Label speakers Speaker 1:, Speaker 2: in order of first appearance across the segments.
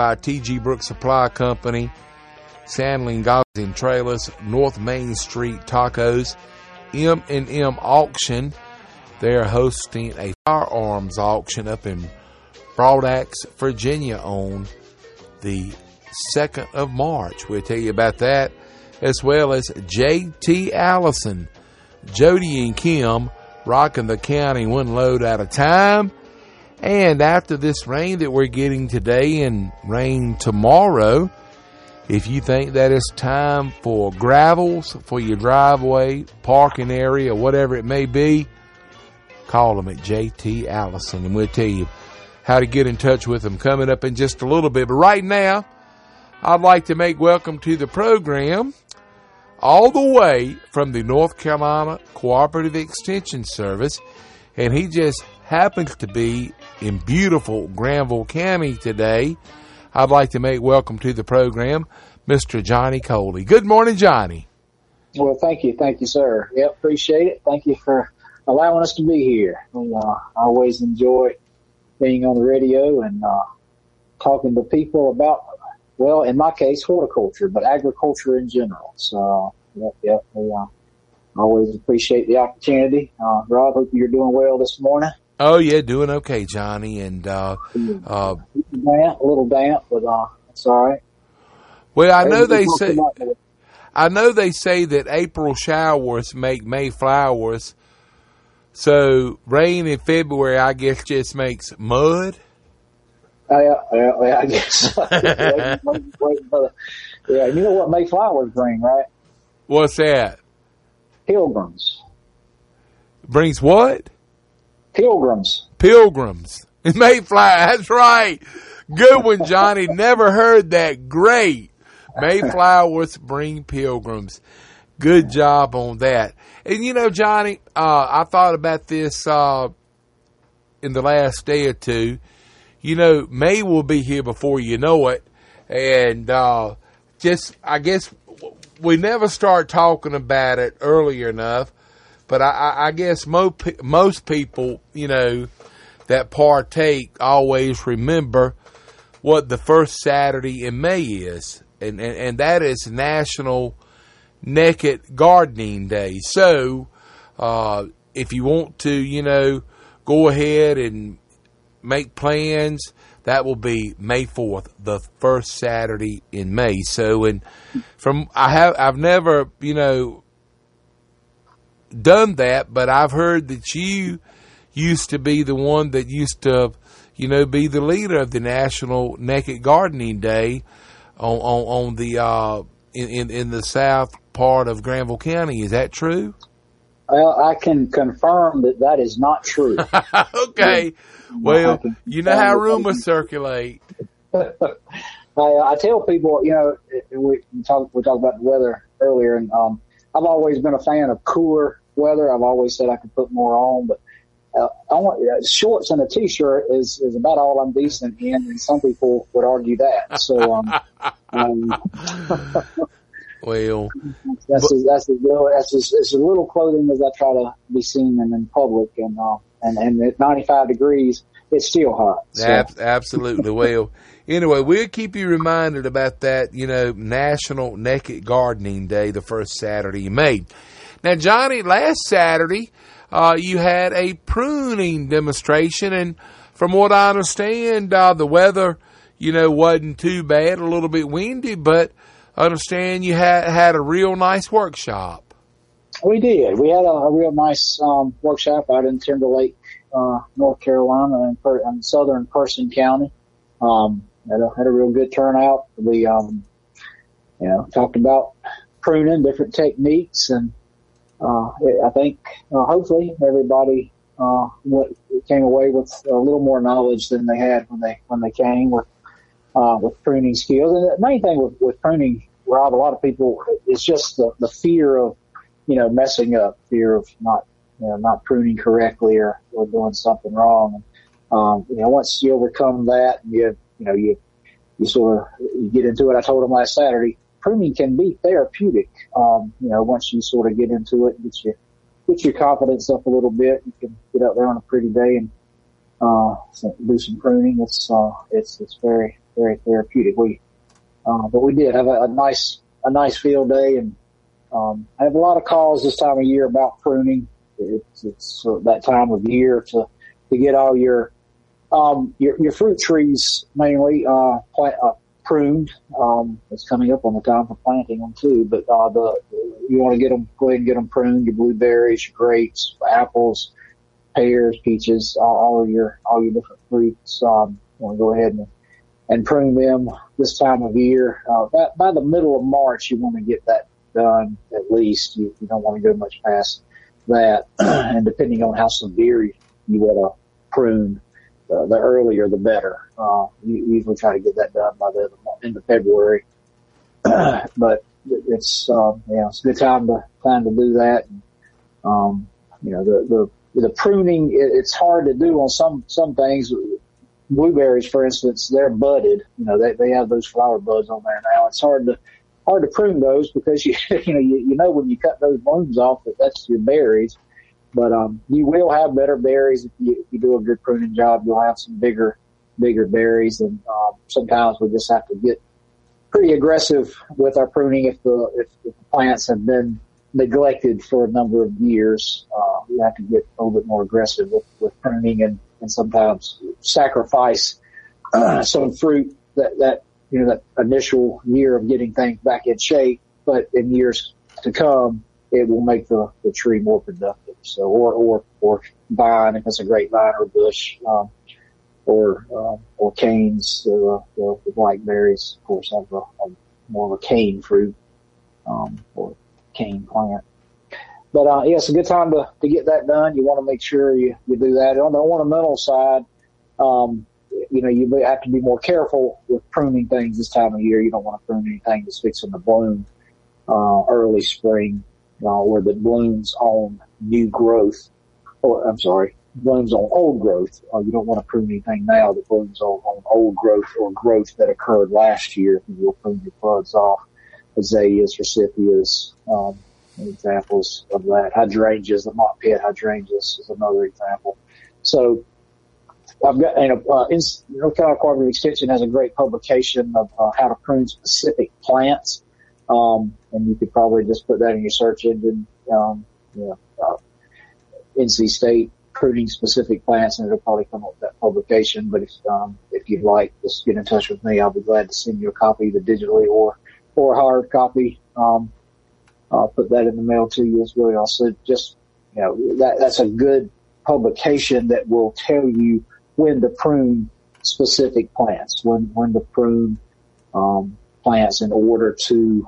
Speaker 1: by TG Brook Supply Company, Sandling Golf and Trailers, North Main Street Tacos, M&M Auction. They're hosting a firearms auction up in Brodnax, Virginia on the 2nd of March. We'll tell you about that as well as JT Allison, Jody and Kim rocking the county one load at a time. And after this rain that we're getting today and rain tomorrow, if you think that it's time for gravels for your driveway, parking area, whatever it may be, call them at JT Allison and we'll tell you how to get in touch with them coming up in just a little bit. But right now, I'd like to make welcome to the program all the way from the North Carolina Cooperative Extension Service, and he just happens to be in beautiful Granville County today. I'd like to make welcome to the program Mr. Johnny Coley. Good morning, Johnny.
Speaker 2: Well, thank you. Thank you, sir. Yep, appreciate it. Thank you for allowing us to be here. We, uh, I always enjoy being on the radio and uh, talking to people about well, in my case, horticulture, but agriculture in general. So, yep, yep. We, uh, always appreciate the opportunity. Uh, Rob, hope you're doing well this morning.
Speaker 1: Oh yeah, doing okay, Johnny. And uh, uh,
Speaker 2: damp, a little damp, but uh, it's all right.
Speaker 1: Well, I know they say. I know they say that April showers make May flowers. So rain in February, I guess, just makes mud.
Speaker 2: Uh, yeah, yeah, I guess. yeah, you know what May flowers bring, right?
Speaker 1: What's that?
Speaker 2: Pilgrims.
Speaker 1: Brings what?
Speaker 2: Pilgrims.
Speaker 1: Pilgrims. Mayflower. That's right. Good one, Johnny. Never heard that. Great. Mayflowers bring pilgrims. Good job on that. And you know, Johnny, uh, I thought about this uh, in the last day or two you know, May will be here before you know it. And uh, just, I guess, we never start talking about it early enough. But I, I guess most most people, you know, that partake always remember what the first Saturday in May is, and and, and that is National Naked Gardening Day. So, uh, if you want to, you know, go ahead and make plans. That will be May 4th, the first Saturday in May. So, and from, I have, I've never, you know, done that, but I've heard that you used to be the one that used to, you know, be the leader of the National Naked Gardening Day on, on, on the, uh, in, in, in the south part of Granville County. Is that true?
Speaker 2: Well, I can confirm that that is not true.
Speaker 1: okay. Well, you know how rumors circulate.
Speaker 2: I, I tell people, you know, we talk we talked about the weather earlier, and um, I've always been a fan of cooler weather. I've always said I could put more on, but uh, I want, uh, shorts and a t-shirt is is about all I'm decent in, and some people would argue that. So, um, um
Speaker 1: well,
Speaker 2: that's but, as, that's as that's as, as little clothing as I try to be seen in, in public, and uh, and and at 95 degrees, it's still hot.
Speaker 1: So. Ab- absolutely. well, anyway, we'll keep you reminded about that. You know, National Naked Gardening Day, the first Saturday in May. Now, Johnny, last Saturday, uh, you had a pruning demonstration, and from what I understand, uh, the weather, you know, wasn't too bad. A little bit windy, but I understand you had had a real nice workshop.
Speaker 2: We did. We had a, a real nice um, workshop out in Timberlake, uh, North Carolina, in, per, in southern Person County. Um, had a, had a real good turnout. We, um, you know, talked about pruning, different techniques, and uh, I think uh, hopefully everybody uh, went, came away with a little more knowledge than they had when they when they came with uh, with pruning skills. And the main thing with, with pruning, Rob, a lot of people, it's just the, the fear of you know, messing up, fear of not, you know, not pruning correctly or, or doing something wrong. Um, you know, once you overcome that, you, you know, you, you sort of, you get into it. I told them last Saturday, pruning can be therapeutic. Um, you know, once you sort of get into it, get your, get your confidence up a little bit. You can get out there on a pretty day and, uh, do some pruning. It's, uh, it's, it's very, very therapeutic. We, uh, but we did have a, a nice a nice field day, and um, I have a lot of calls this time of year about pruning. It's, it's uh, that time of year to to get all your um, your, your fruit trees mainly uh, plant, uh, pruned. Um, it's coming up on the time for planting them too. But uh, the you want to get them, go ahead and get them pruned. Your blueberries, your grapes, apples, pears, peaches, all, all of your all your different fruits. Um, you want to go ahead and and prune them this time of year. Uh, by, by the middle of March, you want to get that done at least. You, you don't want to go much past that. and depending on how severe you want to prune, uh, the earlier the better. Uh, you usually try to get that done by the end of February. but it's, um, yeah, it's a good time to, time to do that. And, um, you know, the, the, the pruning, it, it's hard to do on some, some things. Blueberries, for instance, they're budded. You know, they, they have those flower buds on there now. It's hard to, hard to prune those because you, you know, you, you know, when you cut those blooms off that that's your berries but um, you will have better berries if you, if you do a good pruning job. You'll have some bigger, bigger berries, and um, sometimes we just have to get pretty aggressive with our pruning if the if, if the plants have been neglected for a number of years. Uh, we have to get a little bit more aggressive with, with pruning and, and sometimes sacrifice uh, some fruit that that you know that initial year of getting things back in shape, but in years to come, it will make the, the tree more productive. So, or, or, or vine if it's a grapevine or bush, um, or, um, or canes, the, the, the blackberries, of course, have a, a more of a cane fruit, um, or cane plant. But, uh, yeah, it's a good time to, to get that done. You want to make sure you, you do that. On the ornamental side, um, you know, you have to be more careful with pruning things this time of year. You don't want to prune anything that's fixing to bloom, uh, early spring uh, where the blooms on new growth, or I'm sorry, blooms on old growth. Uh, you don't want to prune anything now that blooms on, on old growth or growth that occurred last year. You'll prune your buds off. Azaleas, forsythias, um, examples of that. Hydrangeas, the mophead hydrangeas is another example. So I've got, know, uh, North Carolina Cooperative Extension has a great publication of uh, how to prune specific plants. Um, and you could probably just put that in your search engine, um, you know, uh, NC State pruning specific plants and it'll probably come up with that publication. But if, um, if you'd like, just get in touch with me. I'll be glad to send you a copy either digitally or, or hard copy. Um, I'll put that in the mail to you as well. So just, you know, that, that's a good publication that will tell you when to prune specific plants, when, when to prune, um, plants in order to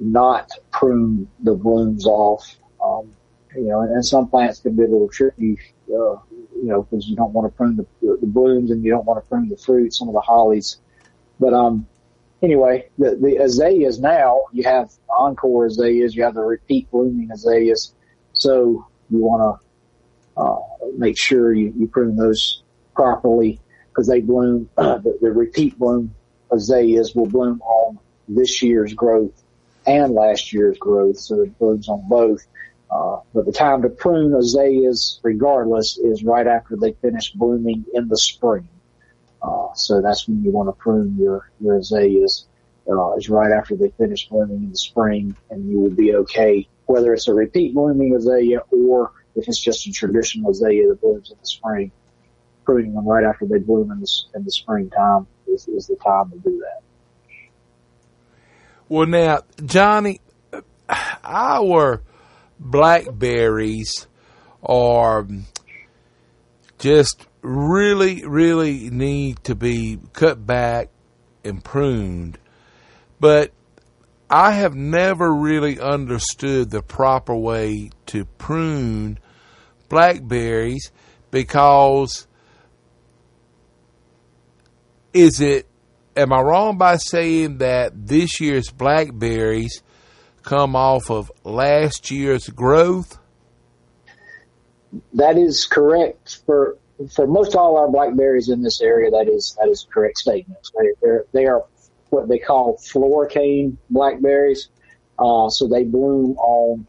Speaker 2: not prune the blooms off. Um, you know, and, and, some plants can be a little tricky, uh, you know, because you don't want to prune the, the, blooms and you don't want to prune the fruit, some of the hollies. But, um, anyway, the, the azaleas now, you have encore azaleas, you have the repeat blooming azaleas. So you want to, uh, make sure you, you prune those properly because they bloom, uh, the, the repeat bloom azaleas will bloom on this year's growth and last year's growth, so it blooms on both. Uh, but the time to prune azaleas, regardless, is right after they finish blooming in the spring. Uh, so that's when you want to prune your, your azaleas, uh, is right after they finish blooming in the spring and you will be okay, whether it's a repeat blooming azalea or if it's just a traditional azalea that blooms in the spring. Pruning them right after they bloom in the, in the springtime is, is the time to do that.
Speaker 1: Well, now, Johnny, our blackberries are just really, really need to be cut back and pruned. But I have never really understood the proper way to prune blackberries because is it am I wrong by saying that this year's blackberries come off of last year's growth?
Speaker 2: That is correct for for most all our blackberries in this area. That is that is a correct statement. They they are what they call floricane blackberries. Uh, so they bloom on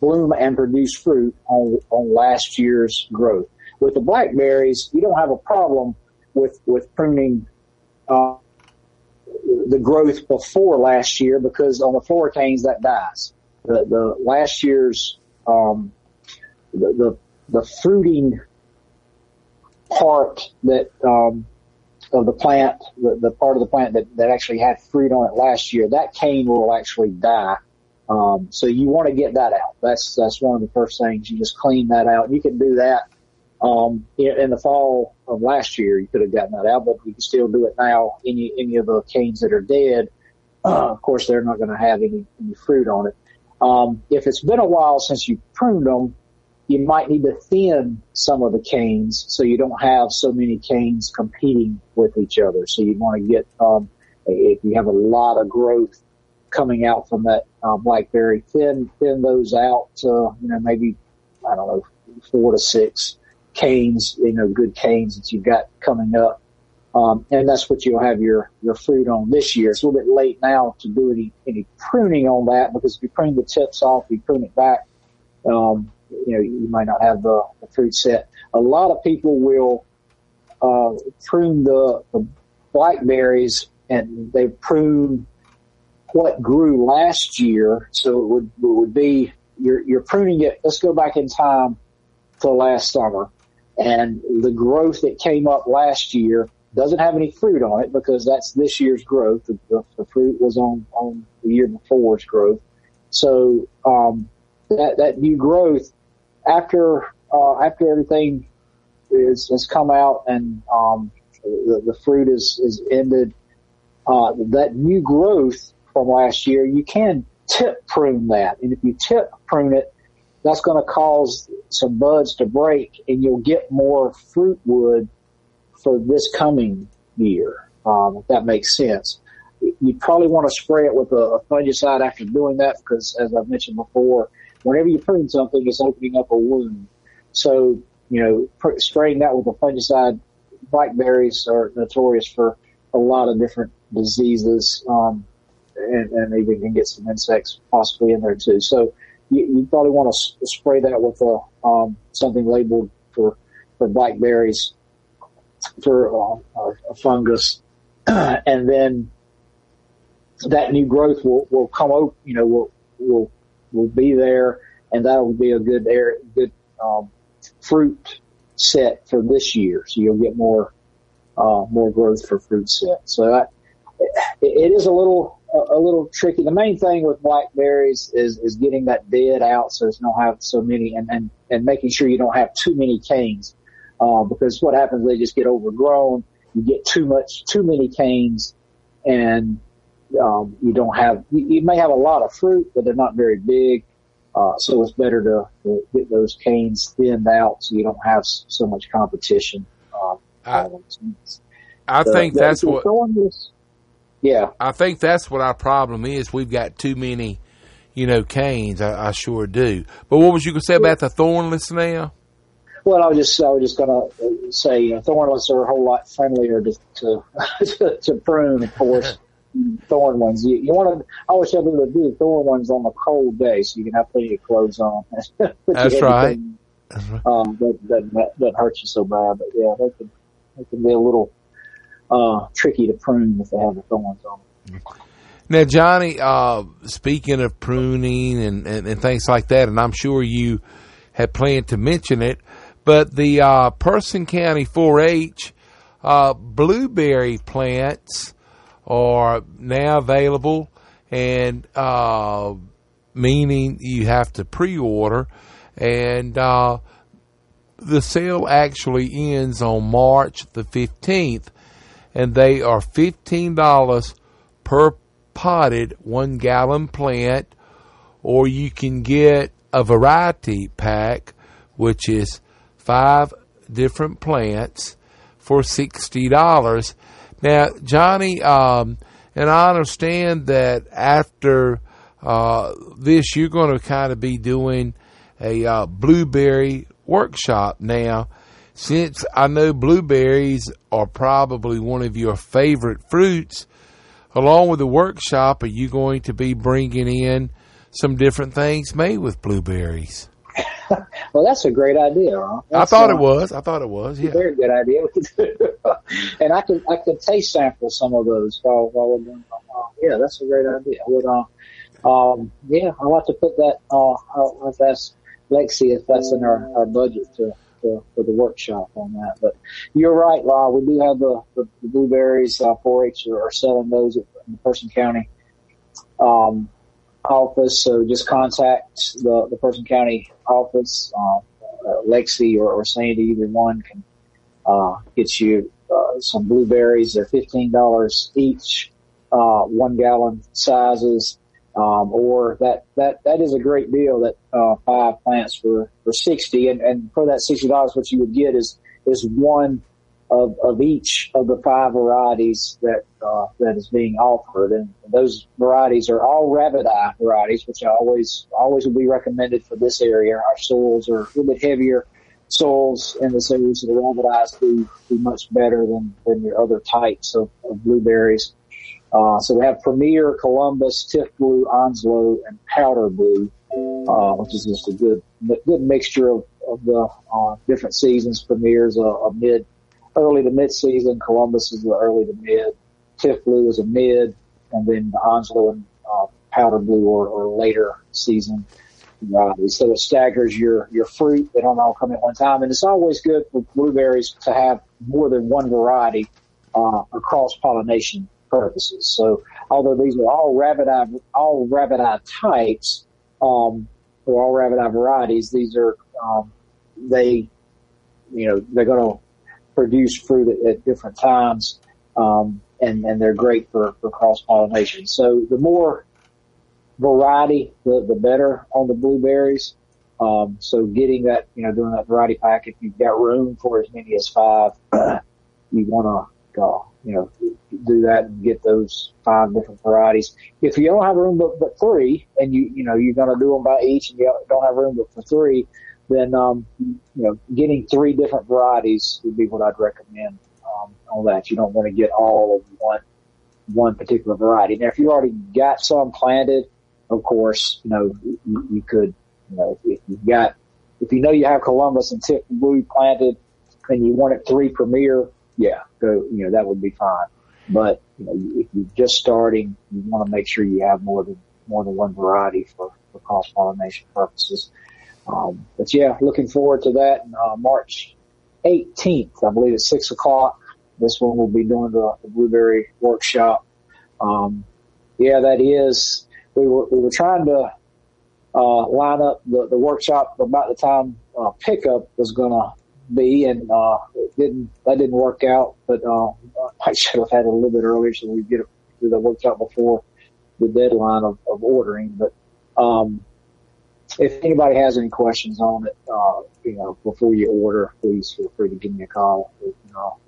Speaker 2: bloom and produce fruit on on last year's growth. With the blackberries, you don't have a problem with with pruning uh, the growth before last year because on the floricanes that dies. The, the last year's um, the, the the fruiting part that um, of the plant, the, the part of the plant that, that actually had fruit on it last year, that cane will actually die. Um, so you want to get that out. That's that's one of the first things. You just clean that out. You can do that um, in, the fall of last year. You could have gotten that out, but you can still do it now. Any any of the canes that are dead, uh, of course, they're not going to have any any fruit on it. Um, if it's been a while since you pruned them, you might need to thin some of the canes so you don't have so many canes competing with each other. So you want to get, um, if you have a lot of growth coming out from that uh, blackberry, thin thin those out to you know maybe I don't know four to six canes, you know, good canes that you've got coming up. Um, and that's what you'll have your, your fruit on this year. It's a little bit late now to do any, any pruning on that because if you prune the tips off, you prune it back, um, you know, you might not have the, the fruit set. A lot of people will, uh, prune the, the blackberries and they prune what grew last year. So it would, it would be, you're, you're pruning it. Let's go back in time to last summer and the growth that came up last year doesn't have any fruit on it because that's this year's growth. The, the, the fruit was on, on the year before's growth. So, um, that, that new growth after, uh, after everything is, has come out and, um, the, the fruit is, is ended, uh, that new growth from last year, you can tip prune that. And if you tip prune it, that's going to cause some buds to break and you'll get more fruit wood for this coming year. Um, if that makes sense. You probably want to spray it with a, fungicide after doing that because as I've mentioned before, whenever you prune something, it's opening up a wound. So, you know, pr- spraying that with a fungicide, blackberries are notorious for a lot of different diseases, um, and, and even can get some insects possibly in there too. So, you, you probably want to spray that with a, um, something labeled for, for blackberries for uh, a fungus. and then that new growth will, will come out, you know, will, will, will be there and that'll be a good air, good, um, fruit set for this year. So you'll get more, uh, more growth for fruit set. So that, it is a little a, little tricky. The main thing with blackberries is is getting that dead out so it's not have so many and and and making sure you don't have too many canes. Uh, because what happens, they just get overgrown. You get too much, too many canes, and um, you don't have. You, you may have a lot of fruit, but they're not very big. Uh, so it's better to, to, get those canes thinned out so you don't have so much competition. Um,
Speaker 1: I, I think that's what.
Speaker 2: Yeah.
Speaker 1: I think that's what our problem is. We've got too many, you know, canes. I, I sure do. But what was you going to say about the thornless now?
Speaker 2: Well, I was just I was just going to say uh, thornless are a whole lot friendlier to to, to prune, of course. thorn ones. You, you want to. I always tell people to do the thorn ones on a cold day, so you can have plenty of clothes on.
Speaker 1: That's right.
Speaker 2: Um, that, that that hurt you so bad, but yeah, they can they can be a little uh, tricky to prune if they have the thorns on them.
Speaker 1: Now, Johnny, uh, speaking of pruning and, and, and, things like that, and I'm sure you had planned to mention it, but the uh, Person County 4-H uh, blueberry plants are now available, and uh, meaning you have to pre-order, and uh, the sale actually ends on March the 15th and they are $15 per potted one gallon plant, or you can get a variety pack, which is five different plants for $60. Now, Johnny, um, and I understand that after uh, this, you're going to kind of be doing a uh, blueberry workshop now. Since I know blueberries are probably one of your favorite fruits, along with the workshop, are you going to be bringing in some different things made with blueberries?
Speaker 2: well, that's a great idea. Huh?
Speaker 1: I thought uh, it was. I thought it was. Yeah,
Speaker 2: very good idea. and I could I could taste sample some of those while while we're doing. Uh, yeah, that's a great idea. Would, uh, um, yeah, I'll have to put that. Uh, I'll have to ask Lexi if that's in our, our budget to, to for the workshop on that. But you're right, La. We do have the, the, the blueberries. Uh, 4-H are, are selling those in the Person County. Um, office. So just contact the, the Person County office. Uh, uh, Lexi or, or Sandy, either one can uh, get you uh, some blueberries. They're fifteen dollars each, uh, one gallon sizes. Um, or that, that, that is a great deal that, uh, five plants for, for 60 and, and for that $60, what you would get is, is one of, of each of the five varieties that uh, that is being offered, and those varieties are all rabbit varieties, which I always always would be recommended for this area. Our soils are a little bit heavier soils in this area, so the rabbit do do much better than than your other types of, of blueberries. Uh, so we have Premier, Columbus, Tiff Blue, Onslow, and Powder Blue, uh, which is just a good good mixture of, of the uh, different seasons. Premier's a, a mid early to mid season. Columbus is the early to mid. Tifblue is a mid, and then the Onslow and uh, Powder Blue or later season. So it staggers your your fruit. They don't all come at one time, and it's always good for blueberries to have more than one variety uh, cross pollination purposes. So although these are all rabbit eye all rabbit eye types, um, or all rabbit eye varieties, these are um, they you know they're going to produce fruit at, at different times, um, and and they're great for for cross pollination. So the more variety, the the better on the blueberries. Um, so getting that, you know, doing that variety pack, if you've got room for as many as five, you want to, uh, you know, do that and get those five different varieties. If you don't have room but, but three, and you, you know, you're going to do them by each, and you don't have room but for three, then um, you know getting three different varieties would be what I'd recommend um, on that. You don't want to get all of one one particular variety. Now, if you already got some planted, of course, you know you, you could you know if you've got if you know you have Columbus and Tifblue planted and you want it three Premier, yeah, go you know that would be fine. But you know if you're just starting, you want to make sure you have more than more than one variety for for cross pollination purposes. Um, but yeah, looking forward to that. Uh, March 18th, I believe at six o'clock. This one will be doing the, the blueberry workshop. Um, yeah, that is. We were we were trying to uh, line up the, the workshop about the time uh, pickup was going to be, and uh, didn't that didn't work out. But uh, I should have had it a little bit earlier so we get it through the workshop before the deadline of, of ordering. But um, if anybody has any questions on it, uh, you know, before you order, please feel free to give me a call. You know,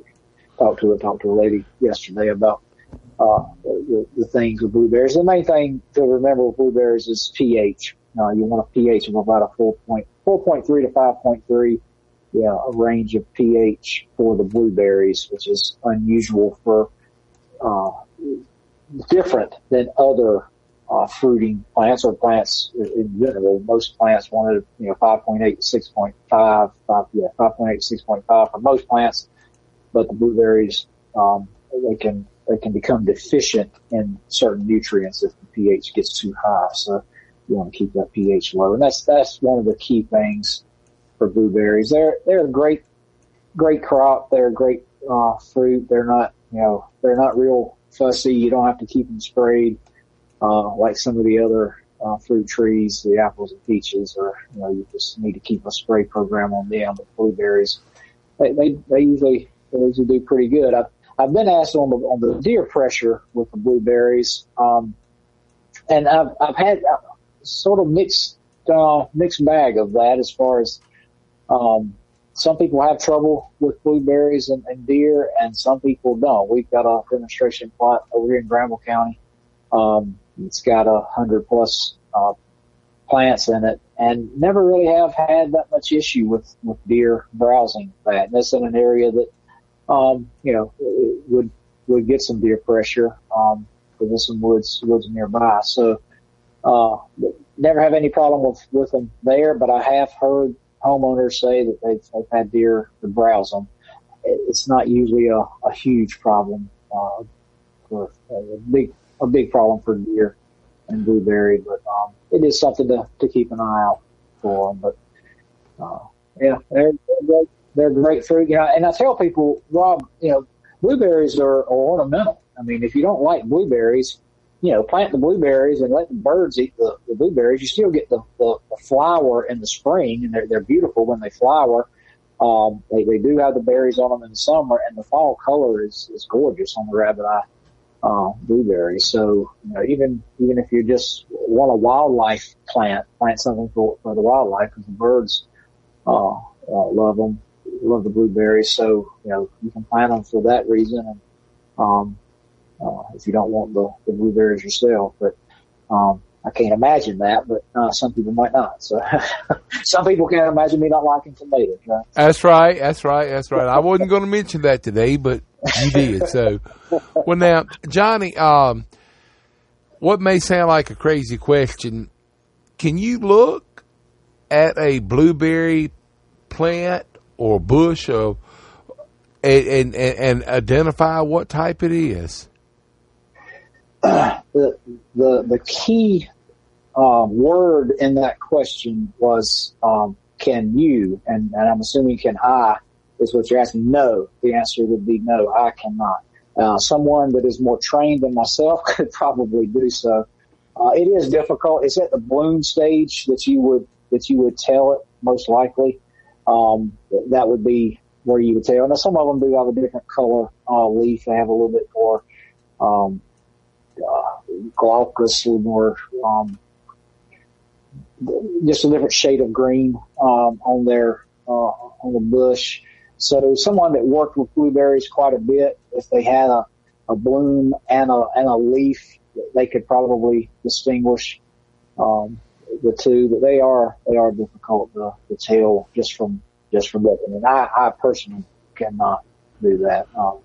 Speaker 2: talk to a talk to a lady yesterday about uh, the, the things with blueberries. The main thing to remember with blueberries is pH. Uh, you want a pH of about a 4.4.3 to 5.3. Yeah, a range of pH for the blueberries, which is unusual for uh, different than other uh, fruiting plants or plants in general. Most plants wanted, you know, 5.8 to 6.5, 5, yeah, 5.8 to 6.5 for most plants, but the blueberries, um, they can, they can become deficient in certain nutrients if the pH gets too high. So you want to keep that pH low. And that's, that's one of the key things for blueberries. They're, they're a great, great crop. They're a great, uh, fruit. They're not, you know, they're not real fussy. You don't have to keep them sprayed uh, like some of the other uh, fruit trees, the apples and peaches, or you know, you just need to keep a spray program on them. The blueberries, they they, they usually they usually do pretty good. I've I've been asked on the on the deer pressure with the blueberries, um, and I've I've had sort of mixed uh, mixed bag of that as far as um, some people have trouble with blueberries and, and deer, and some people don't. We've got a demonstration plot over here in Granville County. Um, it's got a hundred plus uh, plants in it, and never really have had that much issue with with deer browsing that. And that's in an area that, um, you know, would would get some deer pressure um, with some woods woods nearby. So, uh, never have any problem with with them there, but I have heard homeowners say that they've, they've had deer to browse them. It's not usually a, a huge problem, uh, for a big a big problem for deer and blueberry, but um, it is something to, to keep an eye out for them. But uh, yeah, they're, they're great. They're great fruit. You know, and I tell people, Rob, you know, blueberries are, are ornamental. I mean, if you don't like blueberries, you know, plant the blueberries and let the birds eat the, the blueberries. You still get the, the, the flower in the spring, and they're they're beautiful when they flower. Um, they, they do have the berries on them in the summer, and the fall color is, is gorgeous on the rabbit eye uh, blueberries. So you know, even even if you just want a wildlife plant, plant something for, for the wildlife because the birds uh, uh, love them, love the blueberries. So you know, you can plant them for that reason, and um, uh, if you don't want the, the blueberries yourself. But um, I can't imagine that, but uh, some people might not. So some people can't imagine me not liking tomatoes. Right?
Speaker 1: That's right. That's right. That's right. I wasn't going to mention that today, but you did. So, well, now, Johnny, um, what may sound like a crazy question, can you look at a blueberry plant or bush or and, and, and identify what type it is?
Speaker 2: The the the key um, word in that question was um, can you and, and I'm assuming can I is what you're asking. No, the answer would be no. I cannot. Uh, someone that is more trained than myself could probably do so. Uh, it is difficult. It's at the bloom stage that you would that you would tell it most likely. Um, that would be where you would tell. Now some of them do have a different color uh, leaf. They have a little bit more um, uh, glaucous, a little more, um, just a different shade of green, um, on their, uh, on the bush. So someone that worked with blueberries quite a bit, if they had a, a bloom and a, and a leaf, they could probably distinguish, um, the two, but they are, they are difficult to, to tell just from, just from looking. And I, I personally cannot do that. Um,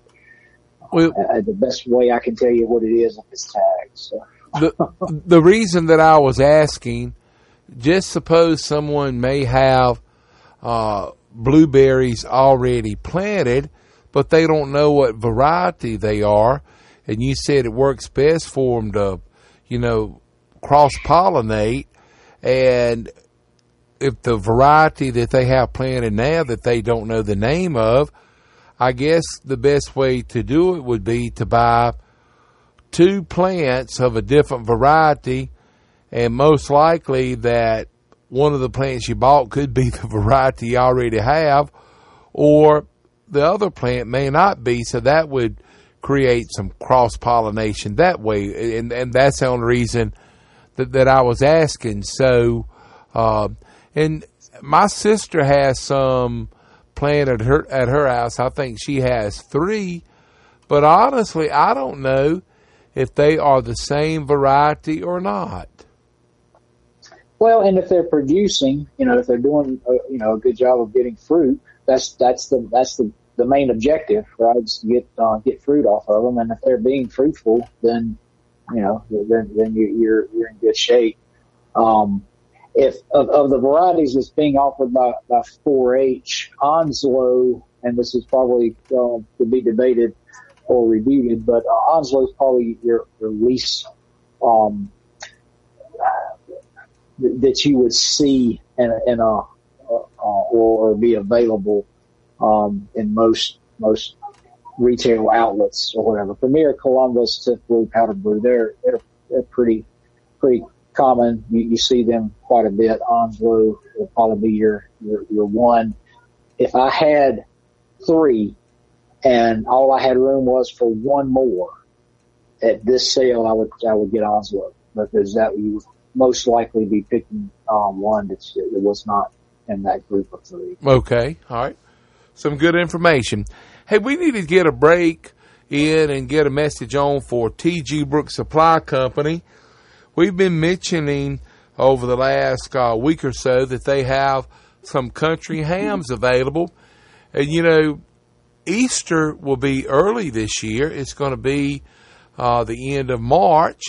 Speaker 2: well, uh, the best way I can tell you what it is if it's tagged. So.
Speaker 1: the the reason that I was asking, just suppose someone may have uh, blueberries already planted, but they don't know what variety they are, and you said it works best for them to, you know, cross pollinate, and if the variety that they have planted now that they don't know the name of I guess the best way to do it would be to buy two plants of a different variety, and most likely that one of the plants you bought could be the variety you already have, or the other plant may not be, so that would create some cross pollination that way, and and that's the only reason that that I was asking. So, uh, and my sister has some plant at her at her house. I think she has three, but honestly, I don't know if they are the same variety or not.
Speaker 2: Well, and if they're producing, you know, if they're doing, a, you know, a good job of getting fruit, that's that's the that's the the main objective, right? Is to get uh, get fruit off of them, and if they're being fruitful, then you know, then then you're you're in good shape. Um, if of, of the varieties that's being offered by, by 4-H, Onslow, and this is probably uh, to be debated or reviewed, but uh, Onslow is probably your, your least um, that you would see in, a, in a uh, or, be available um, in most most retail outlets or whatever. Premier, Columbus, Tifblue, Powder Blue, they're they're they're pretty pretty common. You, you see them quite a bit. Onslow will probably be your, your, your one. If I had three and all I had room was for one more at this sale, I would, I would get Onslow because that you would most likely be picking, um, one that was not in that group of three.
Speaker 1: Okay. All right. Some good information. Hey, we need to get a break in and get a message on for TG Brooks Supply Company. We've been mentioning over the last uh, week or so that they have some country hams available. And you know, Easter will be early this year. It's going to be uh, the end of March.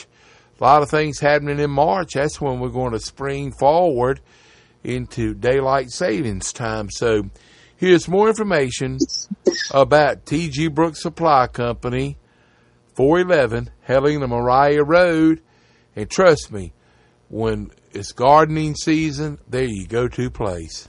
Speaker 1: a lot of things happening in March. That's when we're going to spring forward into daylight savings time. So here's more information about TG Brooks Supply Company, 411 Helena Moriah Road. And trust me, when it's gardening season, there you go to place.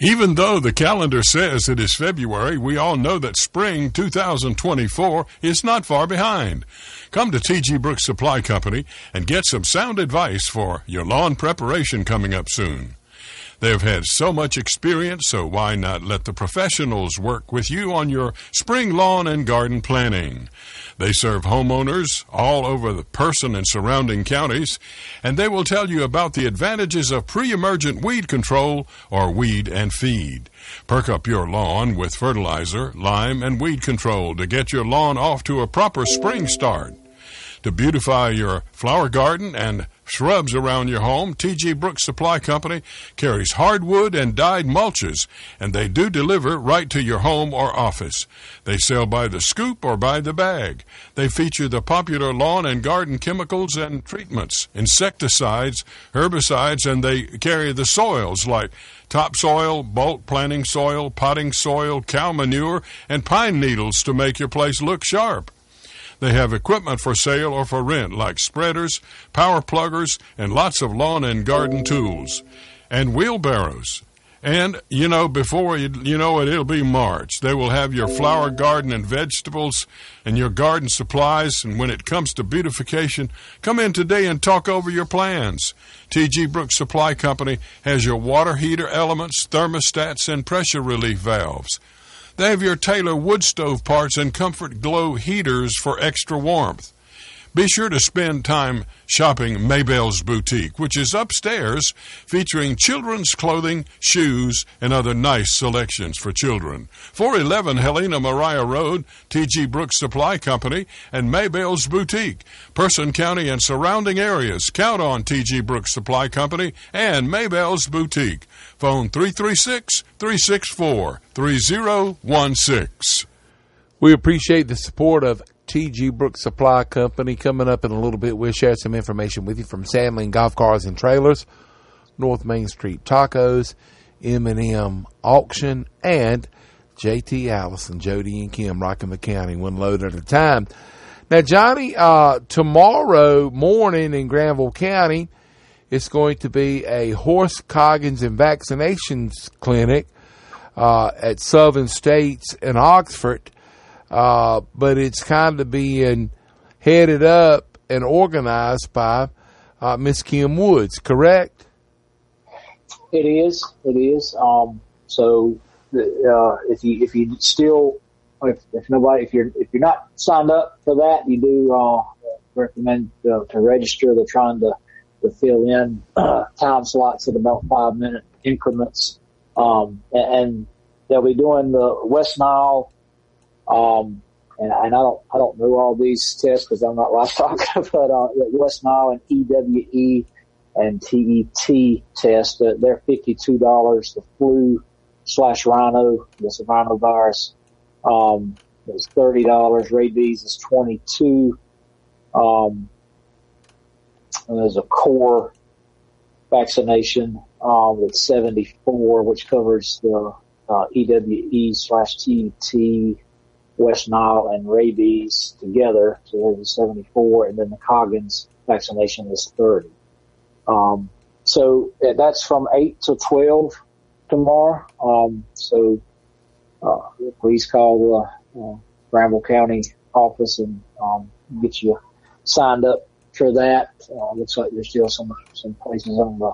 Speaker 3: Even though the calendar says it is February, we all know that spring 2024 is not far behind. Come to TG Brooks Supply Company and get some sound advice for your lawn preparation coming up soon. They've had so much experience, so why not let the professionals work with you on your spring lawn and garden planning? They serve homeowners all over the Person and surrounding counties, and they will tell you about the advantages of pre-emergent weed control or weed and feed. Perk up your lawn with fertilizer, lime, and weed control to get your lawn off to a proper spring start. To beautify your flower garden and shrubs around your home, TG Brooks Supply Company carries hardwood and dyed mulches, and they do deliver right to your home or office. They sell by the scoop or by the bag. They feature the popular lawn and garden chemicals and treatments, insecticides, herbicides, and they carry the soils like topsoil, bulk planting soil, potting soil, cow manure, and pine needles to make your place look sharp. They have equipment for sale or for rent, like spreaders, power pluggers, and lots of lawn and garden tools, and wheelbarrows. And, you know, before you, you know it, it'll be March. They will have your flower garden and vegetables and your garden supplies. And when it comes to beautification, come in today and talk over your plans. TG Brooks Supply Company has your water heater elements, thermostats, and pressure relief valves. They have your Taylor wood stove parts and Comfort Glow heaters for extra warmth. Be sure to spend time shopping Maybell's Boutique, which is upstairs, featuring children's clothing, shoes, and other nice selections for children. 411 Helena Moriah Road, TG Brooks Supply Company, and Maybell's Boutique. Person County and surrounding areas count on TG Brooks Supply Company and Maybell's Boutique. Phone 336 364 3016.
Speaker 1: We appreciate the support of TG Brooks Supply Company. Coming up in a little bit, we'll share some information with you from Sandling Golf Cars and Trailers, North Main Street Tacos, M&M Auction, and JT Allison, Jody and Kim rocking the county one load at a time. Now, Johnny, uh, tomorrow morning in Granville County, it's going to be a horse coggins and vaccinations clinic uh, at Southern States in Oxford uh, but it's kind of being headed up and organized by uh, Miss Kim Woods, correct?
Speaker 2: It is. It is. Um, so uh, if you if you still if, if nobody if you're if you're not signed up for that, you do uh, recommend to, to register. They're trying to to fill in uh, time slots at about five minute increments, um, and, and they'll be doing the West Nile um, and, and, I don't, I don't know all these tests because I'm not livestock, but, uh, West Nile and EWE and TET test, uh, they're $52. The flu slash rhino, the rhinovirus, um, is $30. Rabies is 22. Um, there's a core vaccination, um, that's 74, which covers the, uh, EWE slash TET, West Nile and rabies together, so there's 74, and then the Coggins vaccination is 30. Um, so that's from 8 to 12 tomorrow. Um, so uh, please call the uh, County office and um, get you signed up for that. Uh, looks like there's still some some places on the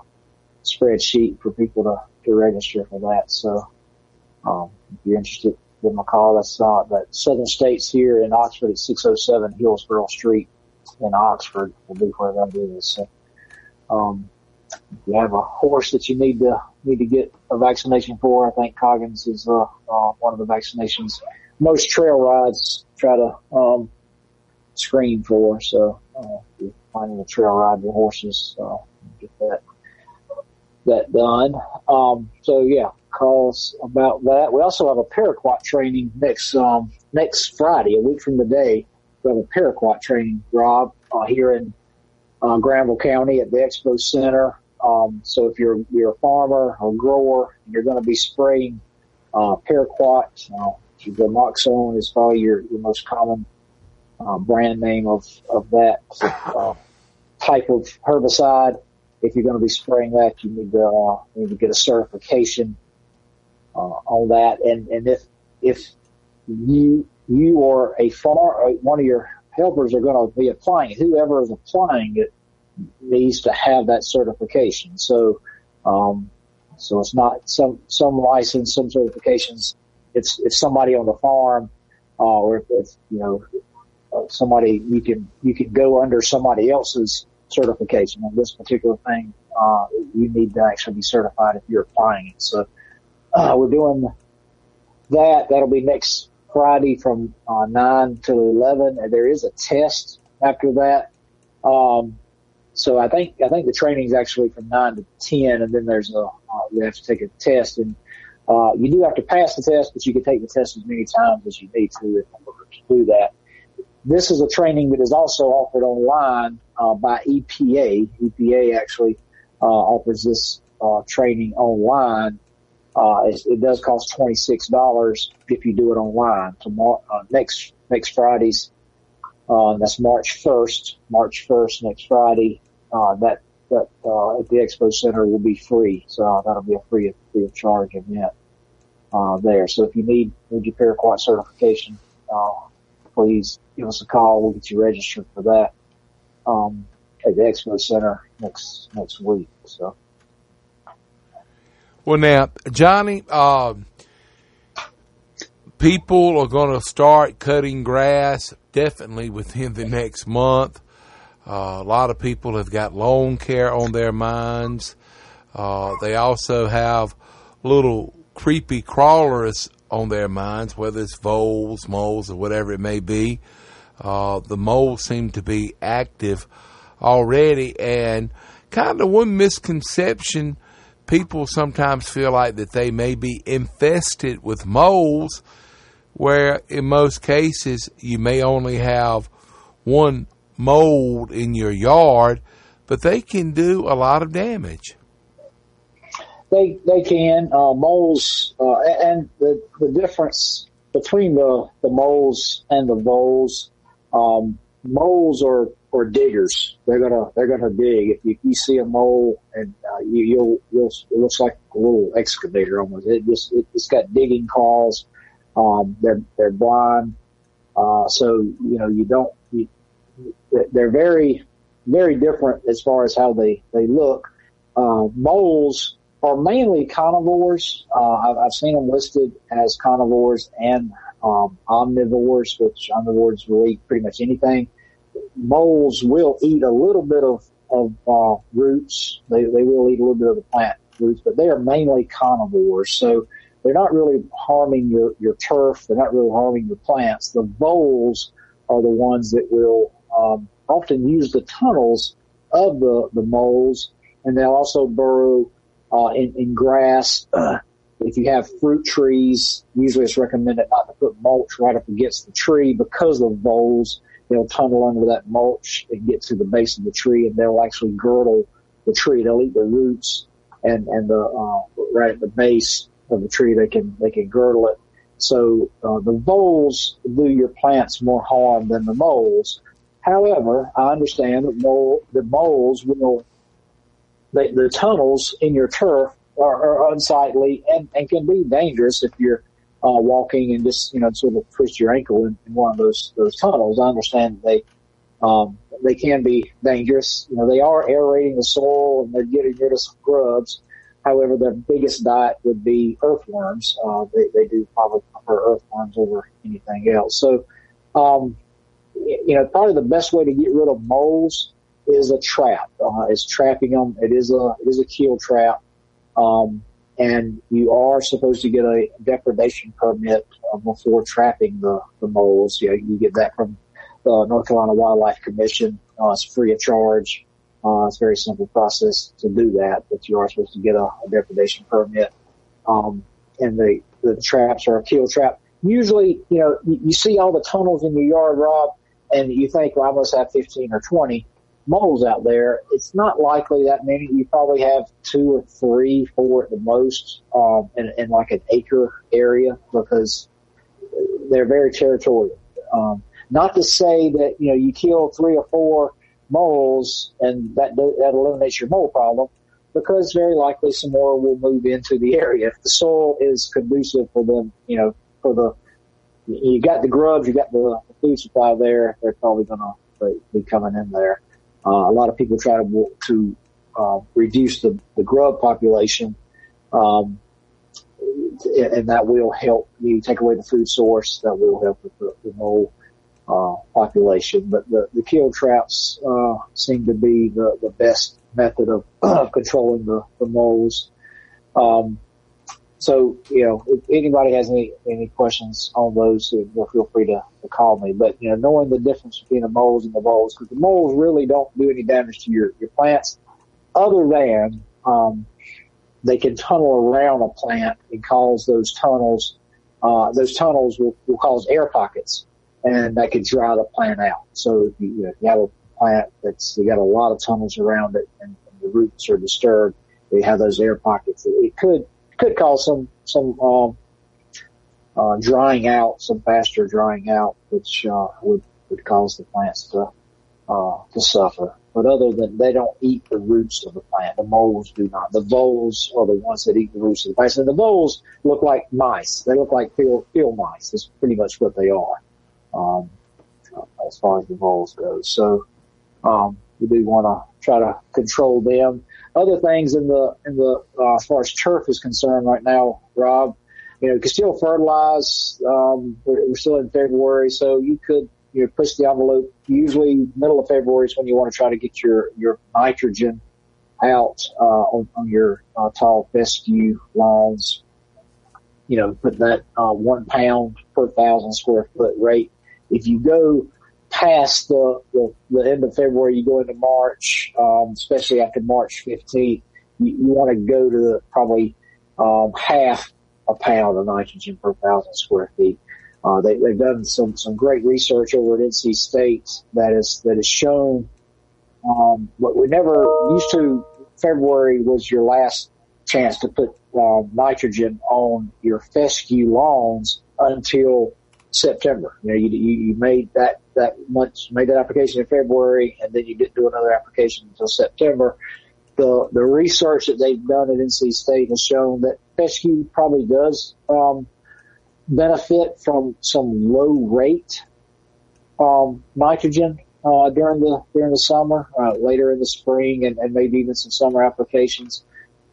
Speaker 2: spreadsheet for people to, to register for that. So um, if you're interested, give them a call. That's uh, that Southern States here in Oxford at 607 Hillsborough Street in Oxford will be where that is. So, um, if you have a horse that you need to need to get a vaccination for, I think Coggins is uh, uh, one of the vaccinations most trail rides try to um, screen for. So uh, finding a trail ride with horses, uh, get that that done. Um, so yeah, calls about that. We also have a paraquat training next um, next Friday, a week from today. We have a paraquat training, Rob. uh, here in uh, Granville County at the Expo Center. Um, so if you're you're a farmer or grower, you're going to be spraying uh, paraquat. Uh, the Moxone is probably your, your most common uh, brand name of of that uh, type of herbicide. If you're going to be spraying that, you need to uh, need to get a certification uh, on that. And and if if you you or a farmer, one of your helpers are going to be applying whoever is applying it needs to have that certification. So, um, so it's not some, some license, some certifications. It's, it's somebody on the farm, uh, or if it's, you know, uh, somebody you can, you can go under somebody else's certification on this particular thing. Uh, you need to actually be certified if you're applying it. So, uh, we're doing that. That'll be next Friday from, uh, 9 to 11. And there is a test after that. Um, so I think I think the training is actually from nine to ten, and then there's a uh, you have to take a test, and uh, you do have to pass the test, but you can take the test as many times as you need to in order to do that. This is a training that is also offered online uh, by EPA. EPA actually uh, offers this uh, training online. Uh, it, it, does cost twenty six dollars if you do it online. Tomorrow, uh, next next Friday's uh, that's March 1st, March 1st, next Friday. Uh, that, that, uh, at the Expo Center will be free. So that'll be a free, free of charge event, uh, there. So if you need, need your paraquat certification, uh, please give us a call. We'll get you registered for that, um, at the Expo Center next, next week. So.
Speaker 1: Well, now, Johnny, uh, people are going to start cutting grass definitely within the next month. Uh, a lot of people have got lawn care on their minds. Uh, they also have little creepy crawlers on their minds, whether it's voles, moles, or whatever it may be. Uh, the moles seem to be active already, and kind of one misconception people sometimes feel like that they may be infested with moles where in most cases you may only have one mold in your yard, but they can do a lot of damage.
Speaker 2: They they can uh, moles, uh, and the the difference between the the moles and the voles, um, moles are or diggers. They're gonna they're gonna dig. If you, you see a mole and uh, you, you'll you'll it looks like a little excavator almost. It just it, it's got digging claws um, they're they're blind, uh, so you know you don't. You, they're very very different as far as how they they look. Uh, moles are mainly carnivores. Uh, I've, I've seen them listed as carnivores and um, omnivores, which omnivores will eat pretty much anything. Moles will eat a little bit of of uh, roots. They they will eat a little bit of the plant roots, but they are mainly carnivores. So they're not really harming your, your turf. They're not really harming your plants. The voles are the ones that will um, often use the tunnels of the, the moles, and they'll also burrow uh, in, in grass. Uh, if you have fruit trees, usually it's recommended not to put mulch right up against the tree because of voles. They'll tunnel under that mulch and get to the base of the tree, and they'll actually girdle the tree. They'll eat the roots and and the uh, right at the base of the tree, they can they can girdle it. So uh, the voles do your plants more harm than the moles. However, I understand that mole, the moles will the, the tunnels in your turf are, are unsightly and, and can be dangerous if you're uh, walking and just you know sort of twist your ankle in, in one of those those tunnels. I understand they um, they can be dangerous. You know, they are aerating the soil and they're getting rid of some grubs. However, their biggest diet would be earthworms. Uh, they, they do probably prefer earthworms over anything else. So, um, you know, probably the best way to get rid of moles is a trap. Uh, is trapping them. It is a it is a kill trap, um, and you are supposed to get a depredation permit uh, before trapping the the moles. You, know, you get that from the North Carolina Wildlife Commission. Uh, it's free of charge. Uh, it's a very simple process to do that, but you are supposed to get a, a depredation permit. Um, and the, the traps are a kill trap. Usually, you know, you, you see all the tunnels in your yard, Rob, and you think, well, I must have 15 or 20 moles out there. It's not likely that many. You probably have two or three, four at the most, um, in, in like an acre area because they're very territorial. Um, not to say that, you know, you kill three or four moles and that, that eliminates your mole problem because very likely some more will move into the area. If the soil is conducive for them, you know, for the, you got the grubs, you got the, food supply there, they're probably going to be coming in there. Uh, a lot of people try to, to uh, reduce the, the grub population, um, and that will help you take away the food source. That will help with the, the mole uh, population. But the, the kill traps uh, seem to be the, the best method of, controlling the, the moles. Um, so, you know, if anybody has any, any questions on those, feel free to, to call me. But, you know, knowing the difference between the moles and the voles, because the moles really don't do any damage to your, your plants other than, um, they can tunnel around a plant and cause those tunnels, uh, those tunnels will, will cause air pockets and that could dry the plant out. So if you, you, know, if you have a plant that's you got a lot of tunnels around it and, and the roots are disturbed, they have those air pockets. It could could cause some some um, uh, drying out, some faster drying out, which uh, would would cause the plants to uh, to suffer. But other than they don't eat the roots of the plant, the moles do not. The voles are the ones that eat the roots of the plant. And the voles look like mice. They look like field field mice. That's pretty much what they are, um, as far as the voles goes. So um, we do want to try to control them. Other things in the in the uh, as far as turf is concerned right now, Rob, you know, you can still fertilize. Um, we're, we're still in February, so you could you know push the envelope. Usually, middle of February is when you want to try to get your your nitrogen out uh, on, on your uh, tall fescue lawns. You know, put that uh, one pound per thousand square foot rate. If you go past the, the, the end of February, you go into March, um, especially after March 15th, you, you want to go to the, probably um, half a pound of nitrogen per thousand square feet. Uh, they, they've done some, some great research over at NC State that is, that has shown, um, what we never used to, February was your last chance to put, uh, nitrogen on your fescue lawns until September. You know, you, you, you made that, that much, made that application in February and then you didn't do another application until September. The, the research that they've done at NC State has shown that fescue probably does, um, benefit from some low rate, um, nitrogen, uh, during the, during the summer, uh, later in the spring and, and maybe even some summer applications.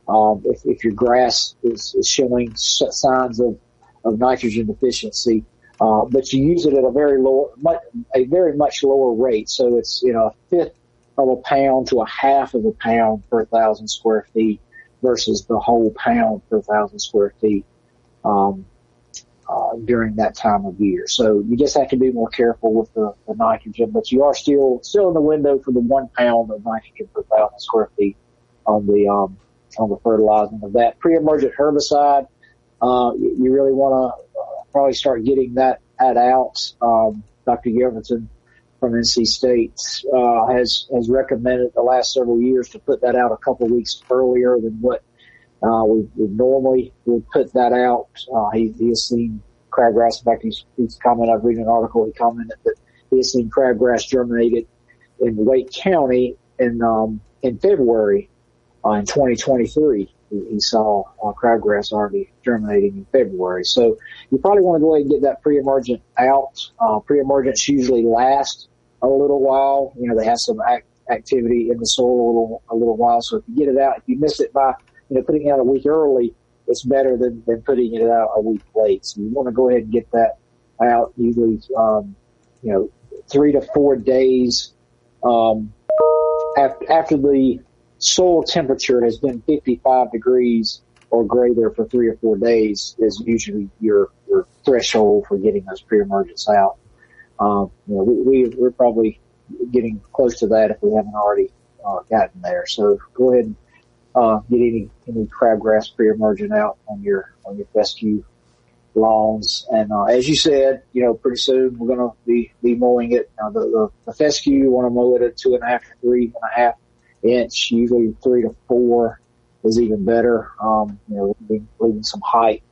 Speaker 2: Um, if, if your grass is, is showing signs of, of nitrogen deficiency, uh, but you use it at a very low, a very much lower rate. So it's, you know, a fifth of a pound to a half of a pound per thousand square feet versus the whole pound per thousand square feet, um, uh, during that time of year. So you just have to be more careful with the, the nitrogen, but you are still, still in the window for the one pound of nitrogen per thousand square feet on the, um, on the fertilizing of that pre-emergent herbicide. Uh, you, you really want to probably start getting that ad out. Um, Dr. Yelverton from NC State uh, has has recommended the last several years to put that out a couple weeks earlier than what uh, we, we normally would put that out. Uh, he, he has seen crabgrass. In fact, he's, he's commented. I've read an article. He commented that he has seen crabgrass germinated in Wake County in um, in February uh, in 2023 he, saw uh, crabgrass already germinating in February. So you probably want to go ahead and get that pre-emergent out. Uh, pre-emergents usually last a little while. You know, they have some act, activity in the soil a little, a little while. So if you get it out, if you miss it by, you know, putting it out a week early, it's better than, than putting it out a week late. So you want to go ahead and get that out usually, um, you know, three to four days, um, after, after the soil temperature has been 55 degrees or greater for three or four days is usually your, your threshold for getting those pre-emergents out. Um, you know, we, we, are probably getting close to that if we haven't already uh, gotten there. So go ahead and uh, get any any crabgrass pre-emergent out on your on your fescue lawns. And uh, as you said, you know, pretty soon we're going to be be mowing it. Uh, the, the, the fescue, want to mow it at two and a half, three and a half inch, usually three to four is even better. Um, you know, leaving, leaving some height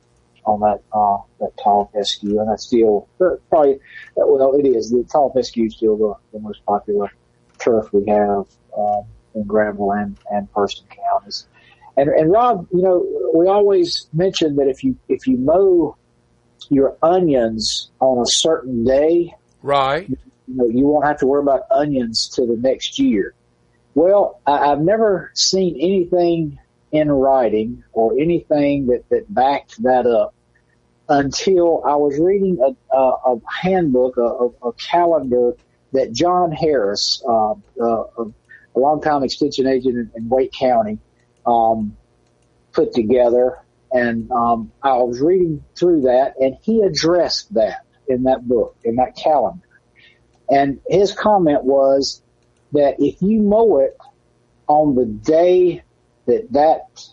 Speaker 2: on that uh, that tall fescue, and that's still probably well, it is the tall fescue is still the, the most popular turf we have um, in Granville and and Person counties. And, and Rob, you know, we always mention that if you if you mow your onions on a certain day,
Speaker 1: right,
Speaker 2: you, know, you won't have to worry about onions to the next year. Well, I, I've never seen anything in writing or anything that, that backed that up until I was reading a, a, a handbook, a, a, calendar that John Harris, uh, uh, a longtime extension agent in, in Wake County, um, put together. And um, I was reading through that, and he addressed that in that book, in that calendar. And his comment was that if you mow it on the day that that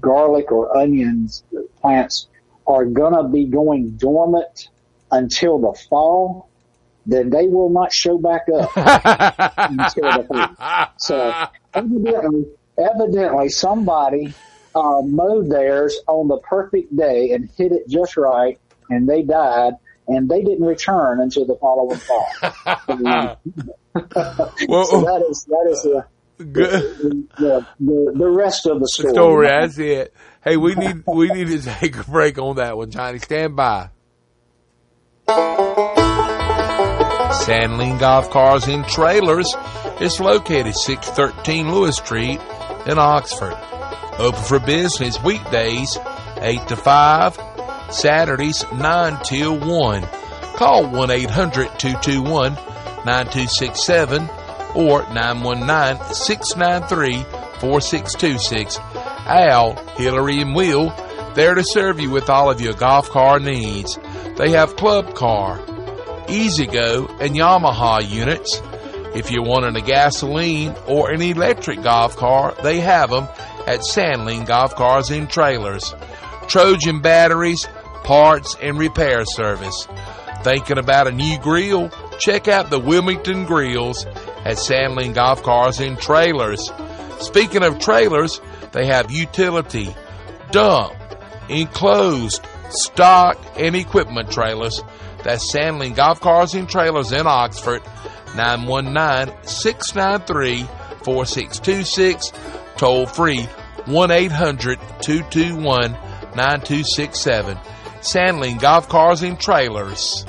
Speaker 2: garlic or onions plants are gonna be going dormant until the fall, then they will not show back up until the fall. So evidently, evidently somebody uh, mowed theirs on the perfect day and hit it just right, and they died, and they didn't return until the following fall. well, so that is that is a Good. The, the, the, rest of the story.
Speaker 1: Story, that's it. Hey, we need we need to take a break on that one, Johnny. Stand by. Sandling Golf Cars and Trailers is located 613 Lewis Street in Oxford. Open for business weekdays 8 to 5, Saturdays 9 till 1. Call 1-800-221-9267 or 919-693-4626. Al, Hillary, and Will there to serve you with all of your golf car needs. They have club car, E-Z-GO, and Yamaha units. If you're wanting a gasoline or an electric golf car, they have them at Sandling Golf Cars and Trailers. Trojan batteries, parts, and repair service. Thinking about a new grill? Check out the Wilmington Grills at Sandling Golf Cars and Trailers. Speaking of trailers, they have utility, dump, enclosed, stock, and equipment trailers. That's Sandling Golf Cars and Trailers in Oxford, 919-693-4626, toll free 1-800-221-9267. Sandling Golf Cars and Trailers.